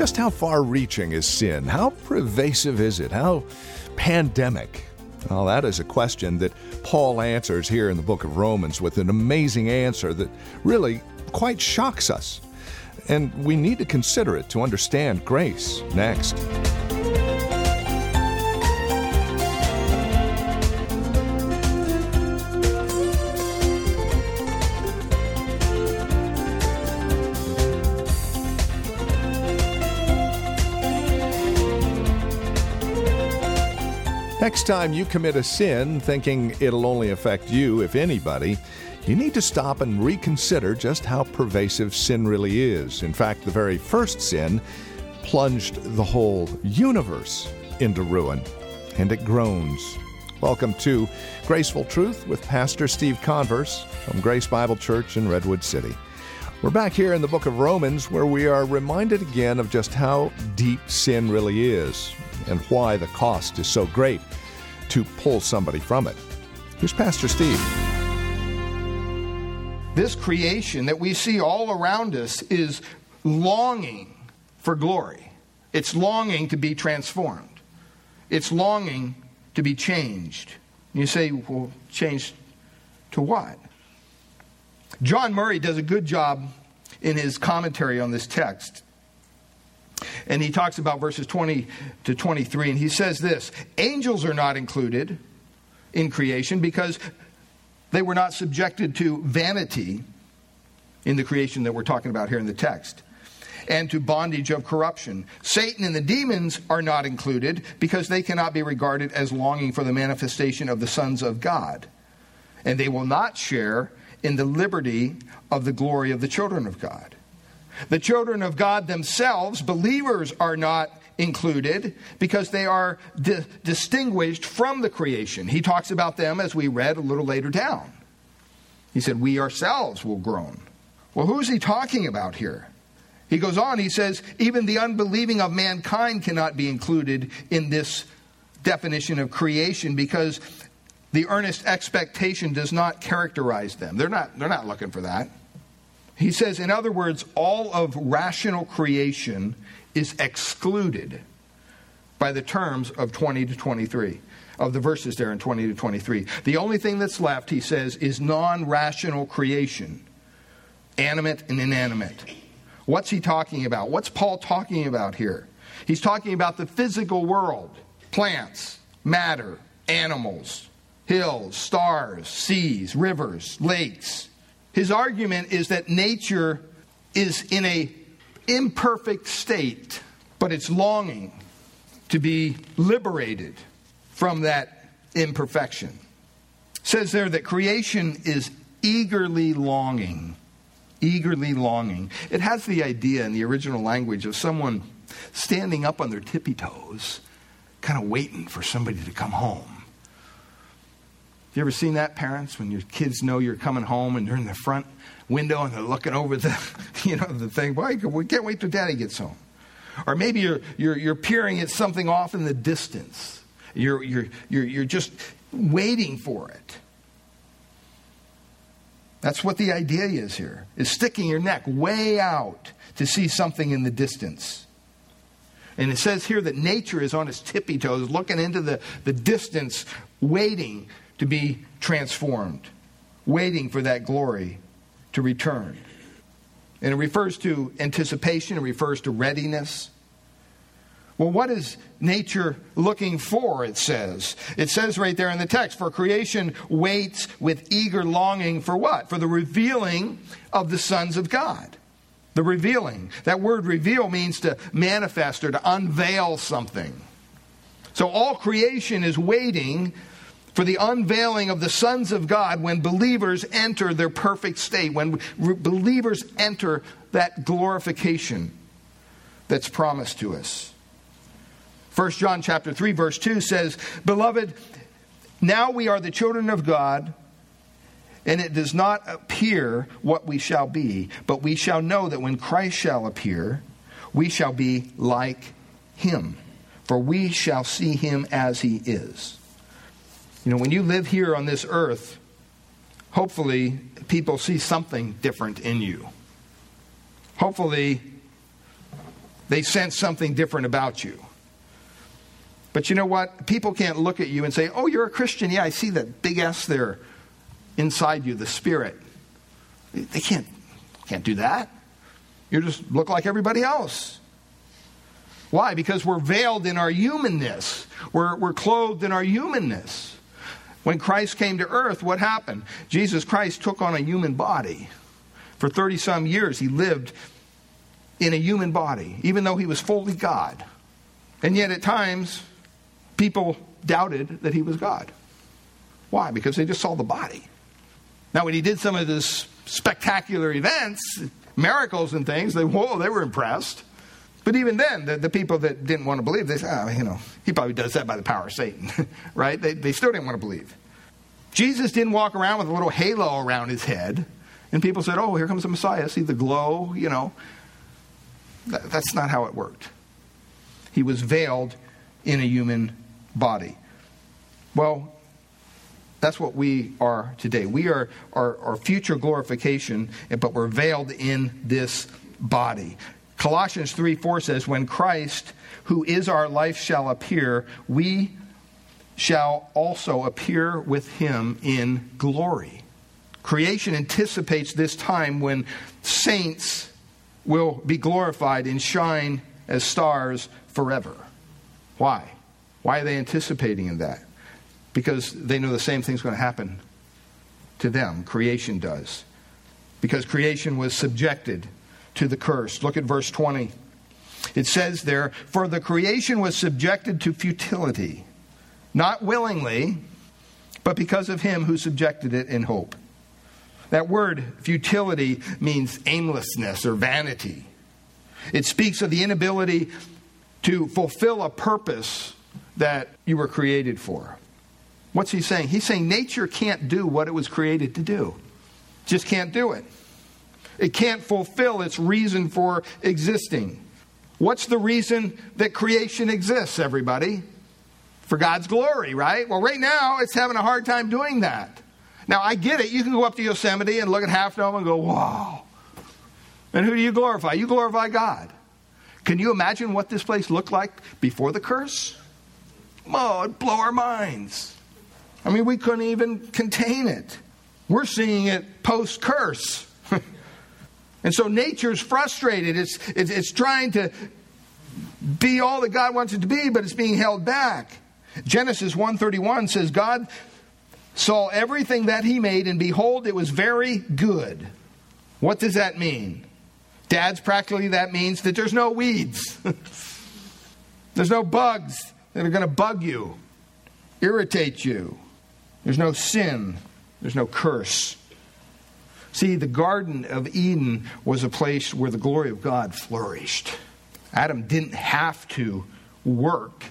Just how far reaching is sin? How pervasive is it? How pandemic? Well, that is a question that Paul answers here in the book of Romans with an amazing answer that really quite shocks us. And we need to consider it to understand grace next. Next time you commit a sin thinking it'll only affect you, if anybody, you need to stop and reconsider just how pervasive sin really is. In fact, the very first sin plunged the whole universe into ruin, and it groans. Welcome to Graceful Truth with Pastor Steve Converse from Grace Bible Church in Redwood City. We're back here in the book of Romans where we are reminded again of just how deep sin really is and why the cost is so great to pull somebody from it. Here's Pastor Steve. This creation that we see all around us is longing for glory. It's longing to be transformed. It's longing to be changed. You say, well, changed to what? John Murray does a good job in his commentary on this text. And he talks about verses 20 to 23, and he says this Angels are not included in creation because they were not subjected to vanity in the creation that we're talking about here in the text and to bondage of corruption. Satan and the demons are not included because they cannot be regarded as longing for the manifestation of the sons of God. And they will not share in the liberty of the glory of the children of God. The children of God themselves, believers, are not included because they are di- distinguished from the creation. He talks about them as we read a little later down. He said, We ourselves will groan. Well, who is he talking about here? He goes on, he says, Even the unbelieving of mankind cannot be included in this definition of creation because the earnest expectation does not characterize them. They're not, they're not looking for that. He says, in other words, all of rational creation is excluded by the terms of 20 to 23, of the verses there in 20 to 23. The only thing that's left, he says, is non rational creation, animate and inanimate. What's he talking about? What's Paul talking about here? He's talking about the physical world plants, matter, animals, hills, stars, seas, rivers, lakes. His argument is that nature is in a imperfect state, but it's longing to be liberated from that imperfection. It says there that creation is eagerly longing, eagerly longing. It has the idea in the original language of someone standing up on their tippy toes, kind of waiting for somebody to come home. You ever seen that, parents, when your kids know you're coming home and they're in the front window and they're looking over the, you know, the thing? Boy, we can't wait till daddy gets home. Or maybe you're, you're, you're peering at something off in the distance. You're, you're, you're, you're just waiting for it. That's what the idea is here, is sticking your neck way out to see something in the distance. And it says here that nature is on its tippy toes, looking into the, the distance, waiting to be transformed, waiting for that glory to return. And it refers to anticipation, it refers to readiness. Well, what is nature looking for? It says. It says right there in the text for creation waits with eager longing for what? For the revealing of the sons of God. The revealing. That word reveal means to manifest or to unveil something. So all creation is waiting for the unveiling of the sons of God when believers enter their perfect state, when re- believers enter that glorification that's promised to us. 1 John chapter 3 verse 2 says, "Beloved, now we are the children of God, and it does not appear what we shall be, but we shall know that when Christ shall appear, we shall be like him, for we shall see him as he is." You know, when you live here on this earth, hopefully people see something different in you. Hopefully They sense something different about you. But you know what? People can't look at you and say, Oh, you're a Christian. Yeah, I see that big S there inside you, the Spirit. They can't, can't do that. You just look like everybody else. Why? Because we're veiled in our humanness, we're, we're clothed in our humanness. When Christ came to earth, what happened? Jesus Christ took on a human body. For 30 some years, he lived in a human body, even though he was fully God. And yet, at times, people doubted that he was God. Why? Because they just saw the body. Now, when he did some of this spectacular events, miracles and things, they, whoa, they were impressed. But even then, the, the people that didn't want to believe, they said, oh, you know, he probably does that by the power of Satan, right? They, they still didn't want to believe. Jesus didn't walk around with a little halo around his head, and people said, oh, here comes the Messiah. See the glow, you know. That, that's not how it worked. He was veiled in a human body. Well, that's what we are today. We are our, our future glorification, but we're veiled in this body. Colossians 3 4 says, When Christ, who is our life, shall appear, we shall also appear with him in glory. Creation anticipates this time when saints will be glorified and shine as stars forever. Why? Why are they anticipating in that? Because they know the same thing's going to happen to them. Creation does. Because creation was subjected to the curse. Look at verse 20. It says there, For the creation was subjected to futility, not willingly, but because of him who subjected it in hope. That word, futility, means aimlessness or vanity. It speaks of the inability to fulfill a purpose that you were created for. What's he saying? He's saying nature can't do what it was created to do, just can't do it. It can't fulfill its reason for existing. What's the reason that creation exists, everybody? For God's glory, right? Well, right now, it's having a hard time doing that. Now, I get it. You can go up to Yosemite and look at Half Dome and go, wow. And who do you glorify? You glorify God. Can you imagine what this place looked like before the curse? Oh, it'd blow our minds. I mean, we couldn't even contain it. We're seeing it post curse. And so nature's frustrated. It's, it's, it's trying to be all that God wants it to be, but it's being held back. Genesis 1:31 says God saw everything that he made and behold it was very good. What does that mean? Dads practically that means that there's no weeds. there's no bugs that are going to bug you, irritate you. There's no sin, there's no curse. See, the Garden of Eden was a place where the glory of God flourished. Adam didn't have to work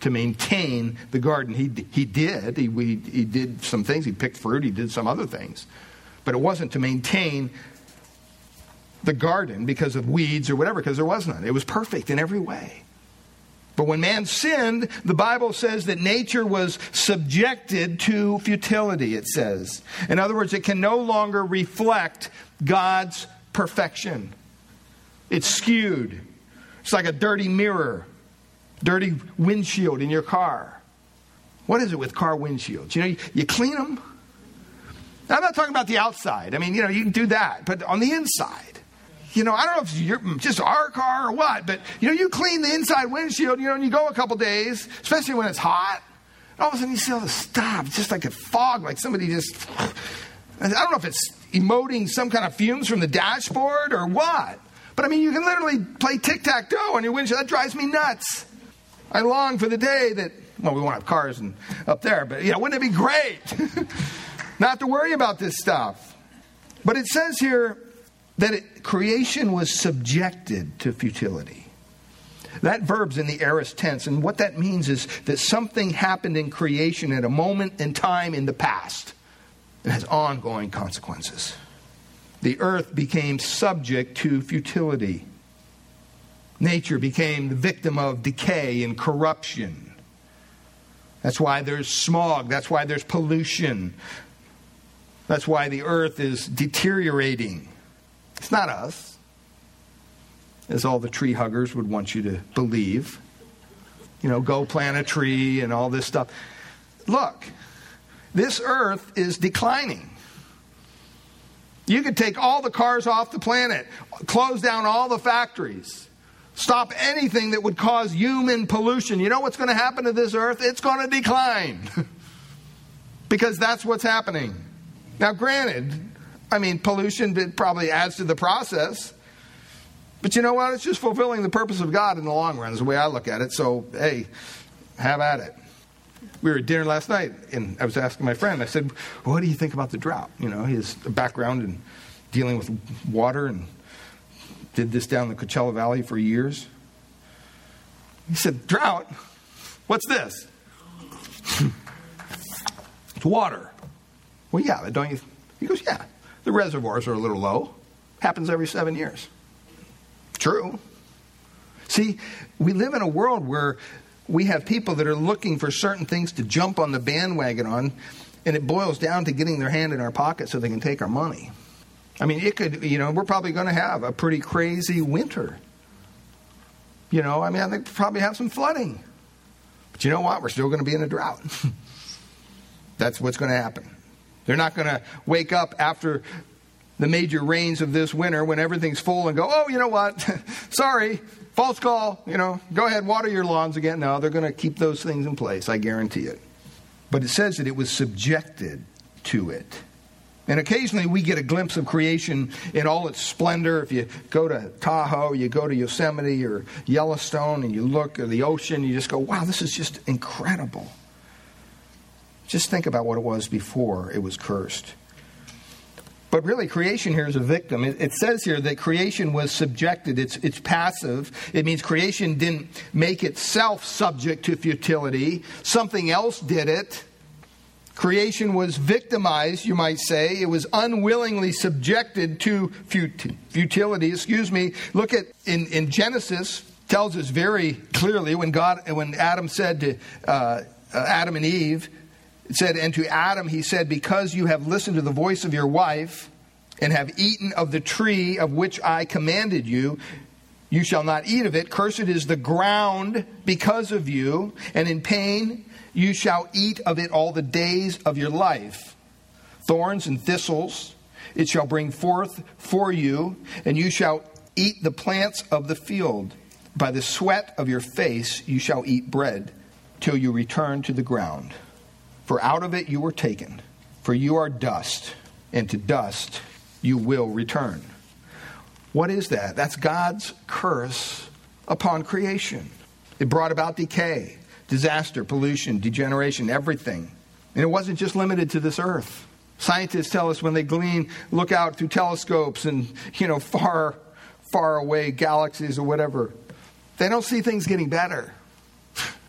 to maintain the garden. He, he did. He, he, he did some things. He picked fruit. He did some other things. But it wasn't to maintain the garden because of weeds or whatever, because there was none. It was perfect in every way. But when man sinned, the Bible says that nature was subjected to futility, it says. In other words, it can no longer reflect God's perfection. It's skewed. It's like a dirty mirror, dirty windshield in your car. What is it with car windshields? You know, you, clean them. I'm not talking about the outside. I mean, you know, you can do that. But on the inside, you know, I don't know if it's just our car or what, but you know, you clean the inside windshield, you know, and you go a couple days, especially when it's hot. all of a sudden, you see all the stuff, just like a fog, like somebody just. I don't know if it's emoting some kind of fumes from the dashboard or what. But I mean, you can literally play tic tac toe on your windshield. That drives me nuts. I long for the day that, well, we won't have cars and, up there, but yeah, wouldn't it be great? Not to worry about this stuff. But it says here that it, creation was subjected to futility. That verb's in the aorist tense, and what that means is that something happened in creation at a moment in time in the past and has ongoing consequences. The earth became subject to futility. Nature became the victim of decay and corruption. That's why there's smog. That's why there's pollution. That's why the earth is deteriorating. It's not us. as all the tree huggers would want you to believe. You know, go plant a tree and all this stuff. Look, this earth is declining. You could take all the cars off the planet, close down all the factories, stop anything that would cause human pollution. You know what's going to happen to this earth? It's going to decline. because that's what's happening. Now, granted, I mean, pollution probably adds to the process. But you know what? It's just fulfilling the purpose of God in the long run, is the way I look at it. So, hey, have at it. We were at dinner last night, and I was asking my friend, I said, What do you think about the drought? You know, a background in dealing with water and did this down the Coachella Valley for years. He said, Drought? What's this? it's water. Well, yeah, but don't you? He goes, Yeah, the reservoirs are a little low. Happens every seven years. True. See, we live in a world where we have people that are looking for certain things to jump on the bandwagon on, and it boils down to getting their hand in our pocket so they can take our money. I mean, it could, you know, we're probably going to have a pretty crazy winter. You know, I mean, I think we'll probably have some flooding. But you know what? We're still going to be in a drought. That's what's going to happen. They're not going to wake up after the major rains of this winter when everything's full and go, oh, you know what? Sorry, false call. You know, go ahead, water your lawns again. No, they're going to keep those things in place. I guarantee it. But it says that it was subjected to it. And occasionally we get a glimpse of creation in all its splendor. If you go to Tahoe, you go to Yosemite or Yellowstone, and you look at the ocean, you just go, wow, this is just incredible. Just think about what it was before it was cursed. But really, creation here is a victim. It, it, says here that creation was subjected. It's, it's passive. It means creation didn't make itself subject to futility, something else did it. Creation was victimized, you might say. It was unwillingly subjected to futility. Excuse me. Look at in, in Genesis tells us very clearly when God when Adam said to uh, uh, Adam and Eve, it said, and to Adam he said, because you have listened to the voice of your wife and have eaten of the tree of which I commanded you, you shall not eat of it. Cursed is the ground because of you, and in pain you shall eat of it all the days of your life. Thorns and thistles it shall bring forth for you, and you shall eat the plants of the field. By the sweat of your face you shall eat bread till you return to the ground. For out of it you were taken, for you are dust, and to dust you will return. What is that? That's God's curse upon creation. It brought about decay disaster, pollution, degeneration, everything. And it wasn't just limited to this earth. Scientists tell us when they glean, look out through telescopes and, you know, far, far away galaxies or whatever, they don't see things getting better.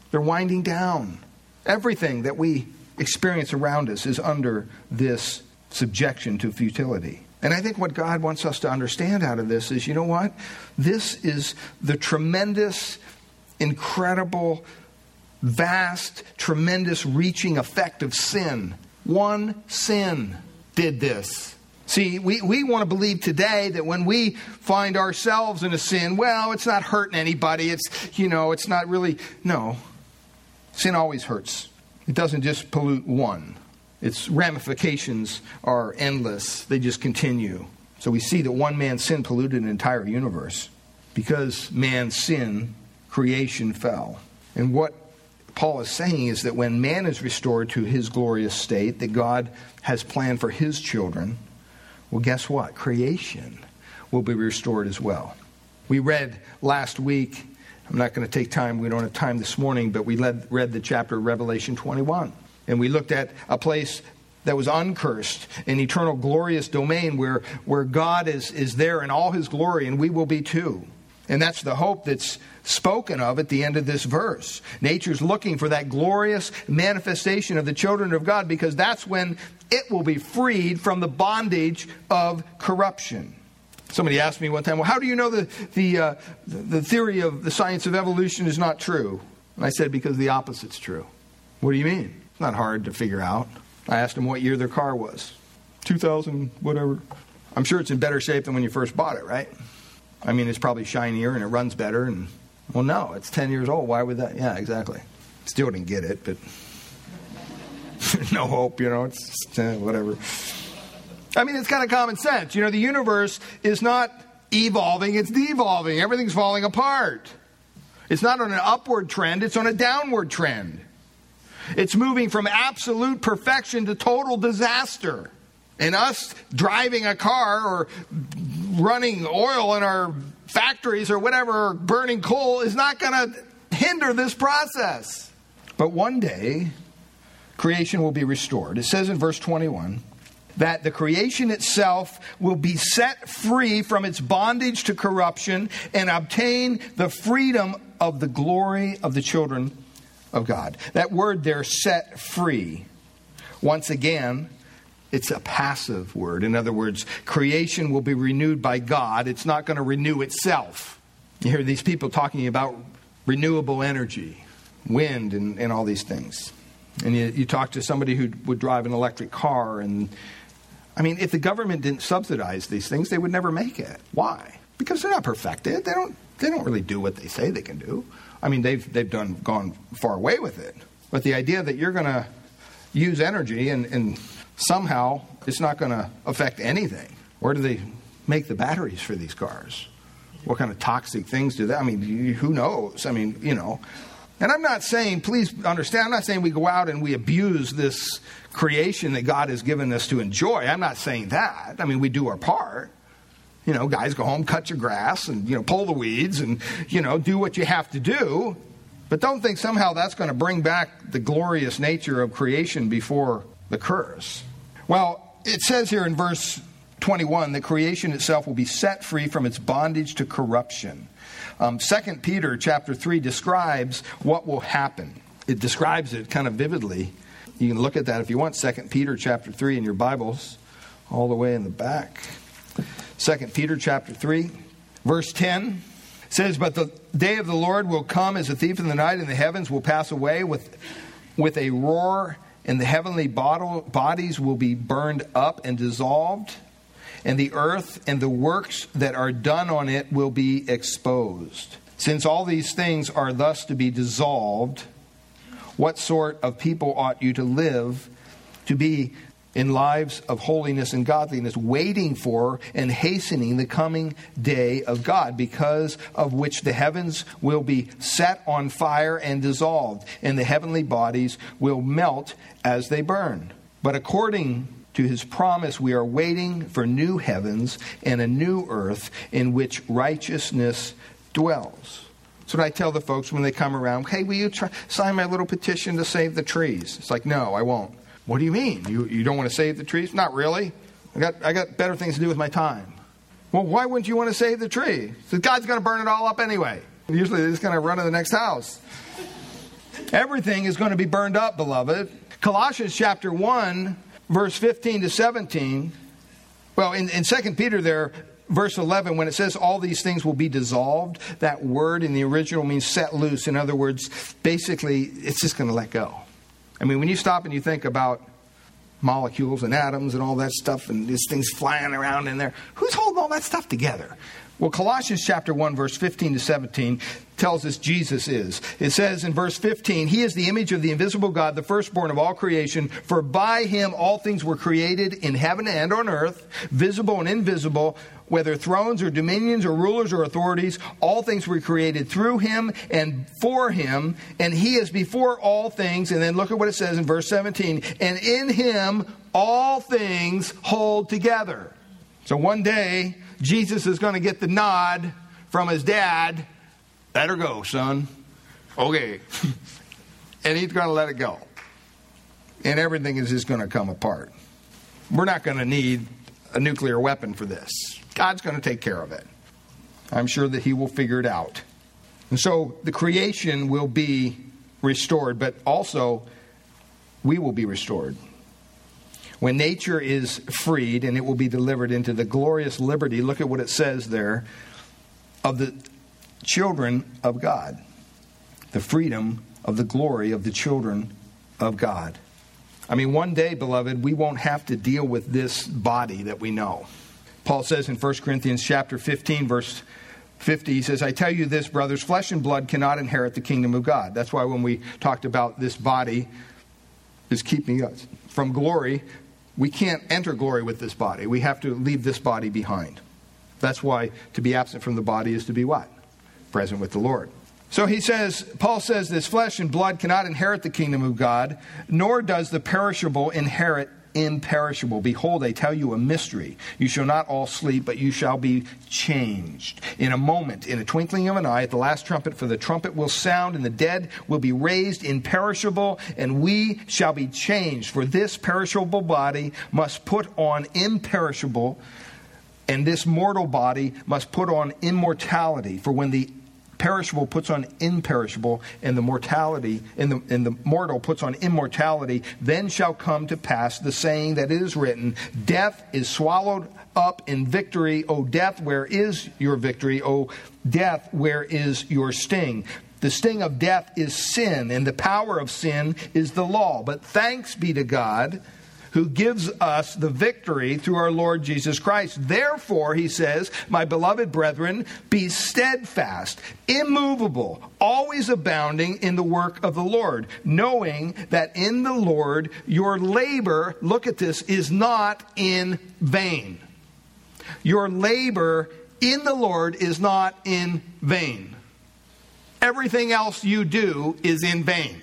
They're winding down. Everything that we experience around us is under this subjection to futility. And I think what God wants us to understand out of this is you know what? This is the tremendous, incredible vast, tremendous, reaching effect of sin. One sin did this. See, we, we want to believe today that when we find ourselves in a sin, well, it's not hurting anybody. It's, you know, it's not really. No. Sin always hurts. It doesn't just pollute one, its ramifications are endless, they just continue. So we see that one man's sin polluted an entire universe. Because man's sin, creation fell. And what Paul is saying is that when man is restored to his glorious state that God has planned for his children, well, guess what? Creation will be restored as well. We read last week, I'm not going to take time, we don't have time this morning, but we led, read the chapter of Revelation 21. And we looked at a place that was uncursed, an eternal glorious domain where, where God is, is there in all his glory, and we will be too. And that's the hope that's spoken of at the end of this verse. Nature's looking for that glorious manifestation of the children of God because that's when it will be freed from the bondage of corruption. Somebody asked me one time, well, how do you know the, the, uh, the theory of the science of evolution is not true? And I said, because the opposite's true. What do you mean? It's not hard to figure out. I asked them what year their car was. 2000, whatever. I'm sure it's in better shape than when you first bought it, right? I mean, it's probably shinier and it runs better. And well, no, it's 10 years old. Why would that? Yeah, exactly. Still didn't get it, but no hope, you know, it's just, uh, whatever. I mean, it's kind of common sense. You know, the universe is not evolving, it's devolving. Everything's falling apart. It's not on an upward trend, it's on a downward trend. It's moving from absolute perfection to total disaster. And us driving a car or running oil in our factories or whatever, or burning coal, is not going to hinder this process. But one day, creation will be restored. It says in verse 21 that the creation itself will be set free from its bondage to corruption and obtain the freedom of the glory of the children of God. That word there, set free, once again, it's a passive word. In other words, creation will be renewed by God. It's not going to renew itself. You hear these people talking about renewable energy, wind, and, and all these things. And you, you talk to somebody who would drive an electric car, and I mean, if the government didn't subsidize these things, they would never make it. Why? Because they're not perfected. They don't, they don't really do what they say they can do. I mean, they've, they've done, gone far away with it. But the idea that you're going to use energy and, and somehow it's not going to affect anything. Where do they make the batteries for these cars? What kind of toxic things do they? I mean, who knows? I mean, you know. And I'm not saying, please understand, I'm not saying we go out and we abuse this creation that God has given us to enjoy. I'm not saying that. I mean, we do our part. You know, guys go home, cut your grass, and, you know, pull the weeds and, you know, do what you have to do. But don't think somehow that's going to bring back the glorious nature of creation before the curse. Well, it says here in verse 21 that creation itself will be set free from its bondage to corruption. Um, 2 Peter chapter 3 describes what will happen. It describes it kind of vividly. You can look at that if you want. 2 Peter chapter 3 in your Bibles, all the way in the back. 2 Peter chapter 3, verse 10 says, But the day of the Lord will come as a thief in the night, and the heavens will pass away with, with a roar, and the heavenly bodies will be burned up and dissolved, and the earth and the works that are done on it will be exposed. Since all these things are thus to be dissolved, what sort of people ought you to live to be in lives of holiness and godliness, waiting for and hastening the coming day of God, because of which the heavens will be set on fire and dissolved, and the heavenly bodies will melt as they burn. But according to his promise, we are waiting for new heavens and a new earth in which righteousness dwells. What I tell the folks when they come around. Hey, will you try, sign my little petition to save the trees? It's like, no, I won't. What do you mean? You, you don't want to save the trees? Not really. I got, I got better things to do with my time. Well, why wouldn't you want to save the tree? Because God's going to burn it all up anyway. Usually they're just going to run to the next house. Everything is going to be burned up, beloved. Colossians chapter 1, verse 15 to 17. Well, in, in 2 Peter there, verse 11, when it says all these things will be dissolved, that word in the original means set loose. In other words, basically, it's just going to let go. I mean, when you stop and you think about molecules and atoms and all that stuff and these things flying around in there, who's holding all that stuff together? Well, Colossians chapter 1, verse 15 to 17 tells us Jesus is. It says in verse 15, He is the image of the invisible God, the firstborn of all creation, for by him all things were created in heaven and on earth, visible and invisible whether thrones or dominions or rulers or authorities, all things were created through him and for him, and he is before all things. And then look at what it says in verse 17 and in him all things hold together. So one day, Jesus is going to get the nod from his dad let her go, son. Okay. and he's going to let it go. And everything is just going to come apart. We're not going to need a nuclear weapon for this. God's going to take care of it. I'm sure that He will figure it out. And so the creation will be restored, but also we will be restored. When nature is freed and it will be delivered into the glorious liberty, look at what it says there, of the children of God. The freedom of the glory of the children of God. I mean, one day, beloved, we won't have to deal with this body that we know. Paul says in 1 Corinthians chapter 15 verse 50, he says, I tell you this, brothers, flesh and blood cannot inherit the kingdom of God. That's why when we talked about this body is keeping us from glory, we can't enter glory with this body. We have to leave this body behind. That's why to be absent from the body is to be what? Present with the Lord. So he says, Paul says, this flesh and blood cannot inherit the kingdom of God, nor does the perishable inherit imperishable. Behold, I tell you a mystery. You shall not all sleep, but you shall be changed. In a moment, in a twinkling of an eye, at the last trumpet, for the trumpet will sound, and the dead will be raised imperishable, and we shall be changed. For this perishable body must put on imperishable, and this mortal body must put on immortality. For when the perishable puts on imperishable, and the mortality and the, and the mortal puts on immortality, then shall come to pass the saying that is written, Death is swallowed up in victory. O death, where is your victory? O death, where is your sting? The sting of death is sin, and the power of sin is the law. But thanks be to God who gives us the victory through our Lord Jesus Christ. Therefore, he says, My beloved brethren, be steadfast, immovable, always abounding in the work of the Lord, knowing that in the Lord your labor, look at this, is not in vain. Your labor in the Lord is not in vain. Everything else you do is in vain.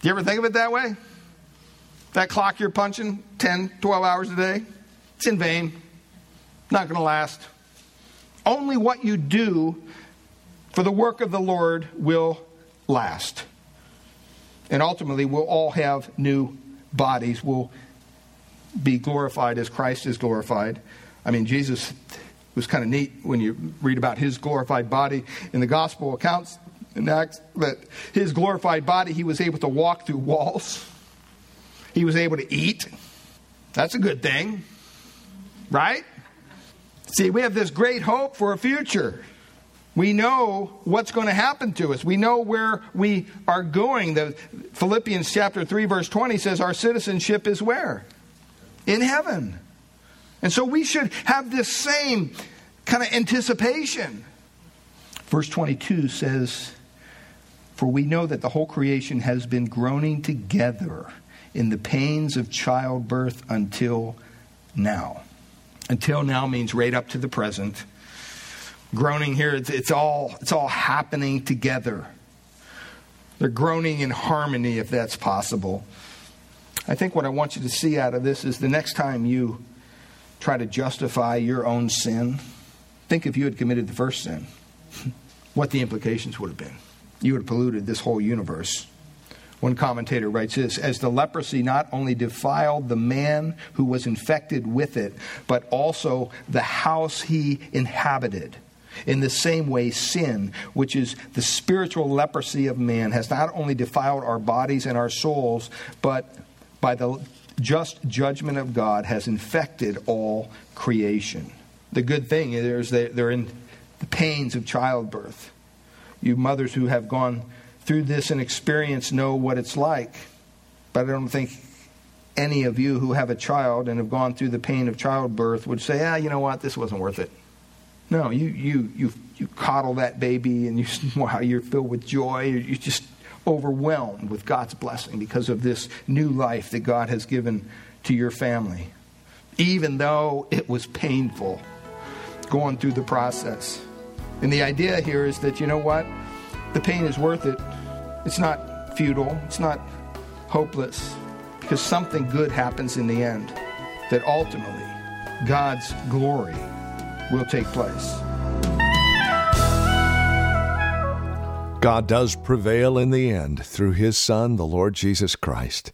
Do you ever think of it that way? That clock you're punching 10, 12 hours a day, it's in vain. Not going to last. Only what you do for the work of the Lord will last. And ultimately, we'll all have new bodies. We'll be glorified as Christ is glorified. I mean, Jesus was kind of neat when you read about his glorified body in the gospel accounts in Acts that his glorified body, he was able to walk through walls. He was able to eat. That's a good thing, right? See, we have this great hope for a future. We know what's going to happen to us. We know where we are going. The Philippians chapter 3 verse 20 says our citizenship is where? In heaven. And so we should have this same kind of anticipation. Verse 22 says, For we know that the whole creation has been groaning together in the pains of childbirth until now. Until now means right up to the present. Groaning here, it's, it's, all, it's all happening together. They're groaning in harmony, if that's possible. I think what I want you to see out of this is the next time you try to justify your own sin, think if you had committed the first sin, what the implications would have been. You would have polluted this whole universe. One commentator writes this As the leprosy not only defiled the man who was infected with it, but also the house he inhabited. In the same way, sin, which is the spiritual leprosy of man, has not only defiled our bodies and our souls, but by the just judgment of God has infected all creation. The good thing is they're in the pains of childbirth. You mothers who have gone through this and experience know what it's like. But I don't think any of you who have a child and have gone through the pain of childbirth would say, ah, you know what, this wasn't worth it. No, you, you, you, you coddle that baby and you, wow, you're filled with joy. You're just overwhelmed with God's blessing because of this new life that God has given to your family, even though it was painful going through the process. And the idea here is that, you know what? The pain is worth it. It's not futile, it's not hopeless, because something good happens in the end that ultimately God's glory will take place. God does prevail in the end through His Son, the Lord Jesus Christ.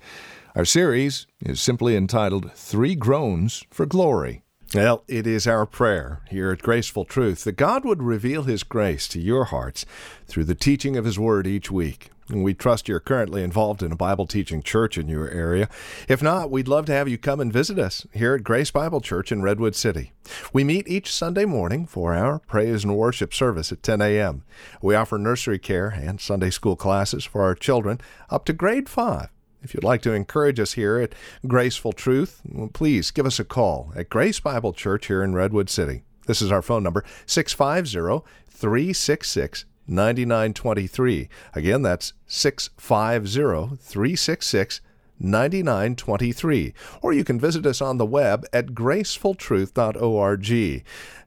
Our series is simply entitled Three Groans for Glory. Well, it is our prayer here at Graceful Truth that God would reveal His grace to your hearts through the teaching of His Word each week. We trust you're currently involved in a Bible teaching church in your area. If not, we'd love to have you come and visit us here at Grace Bible Church in Redwood City. We meet each Sunday morning for our praise and worship service at 10 a.m. We offer nursery care and Sunday school classes for our children up to grade 5. If you'd like to encourage us here at Graceful Truth, please give us a call at Grace Bible Church here in Redwood City. This is our phone number 650 366 9923. Again, that's 650 366 9923. Or you can visit us on the web at gracefultruth.org.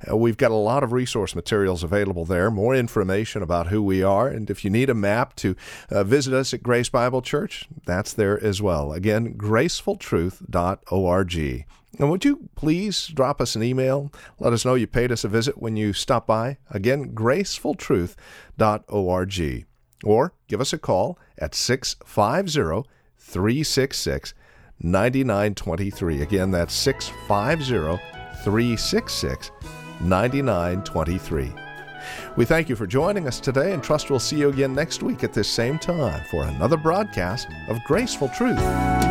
Uh, we've got a lot of resource materials available there, more information about who we are. And if you need a map to uh, visit us at Grace Bible Church, that's there as well. Again, gracefultruth.org. And would you please drop us an email? Let us know you paid us a visit when you stop by. Again, gracefultruth.org. Or give us a call at 650 366 9923. Again, that's 650 366 9923. We thank you for joining us today and trust we'll see you again next week at this same time for another broadcast of Graceful Truth.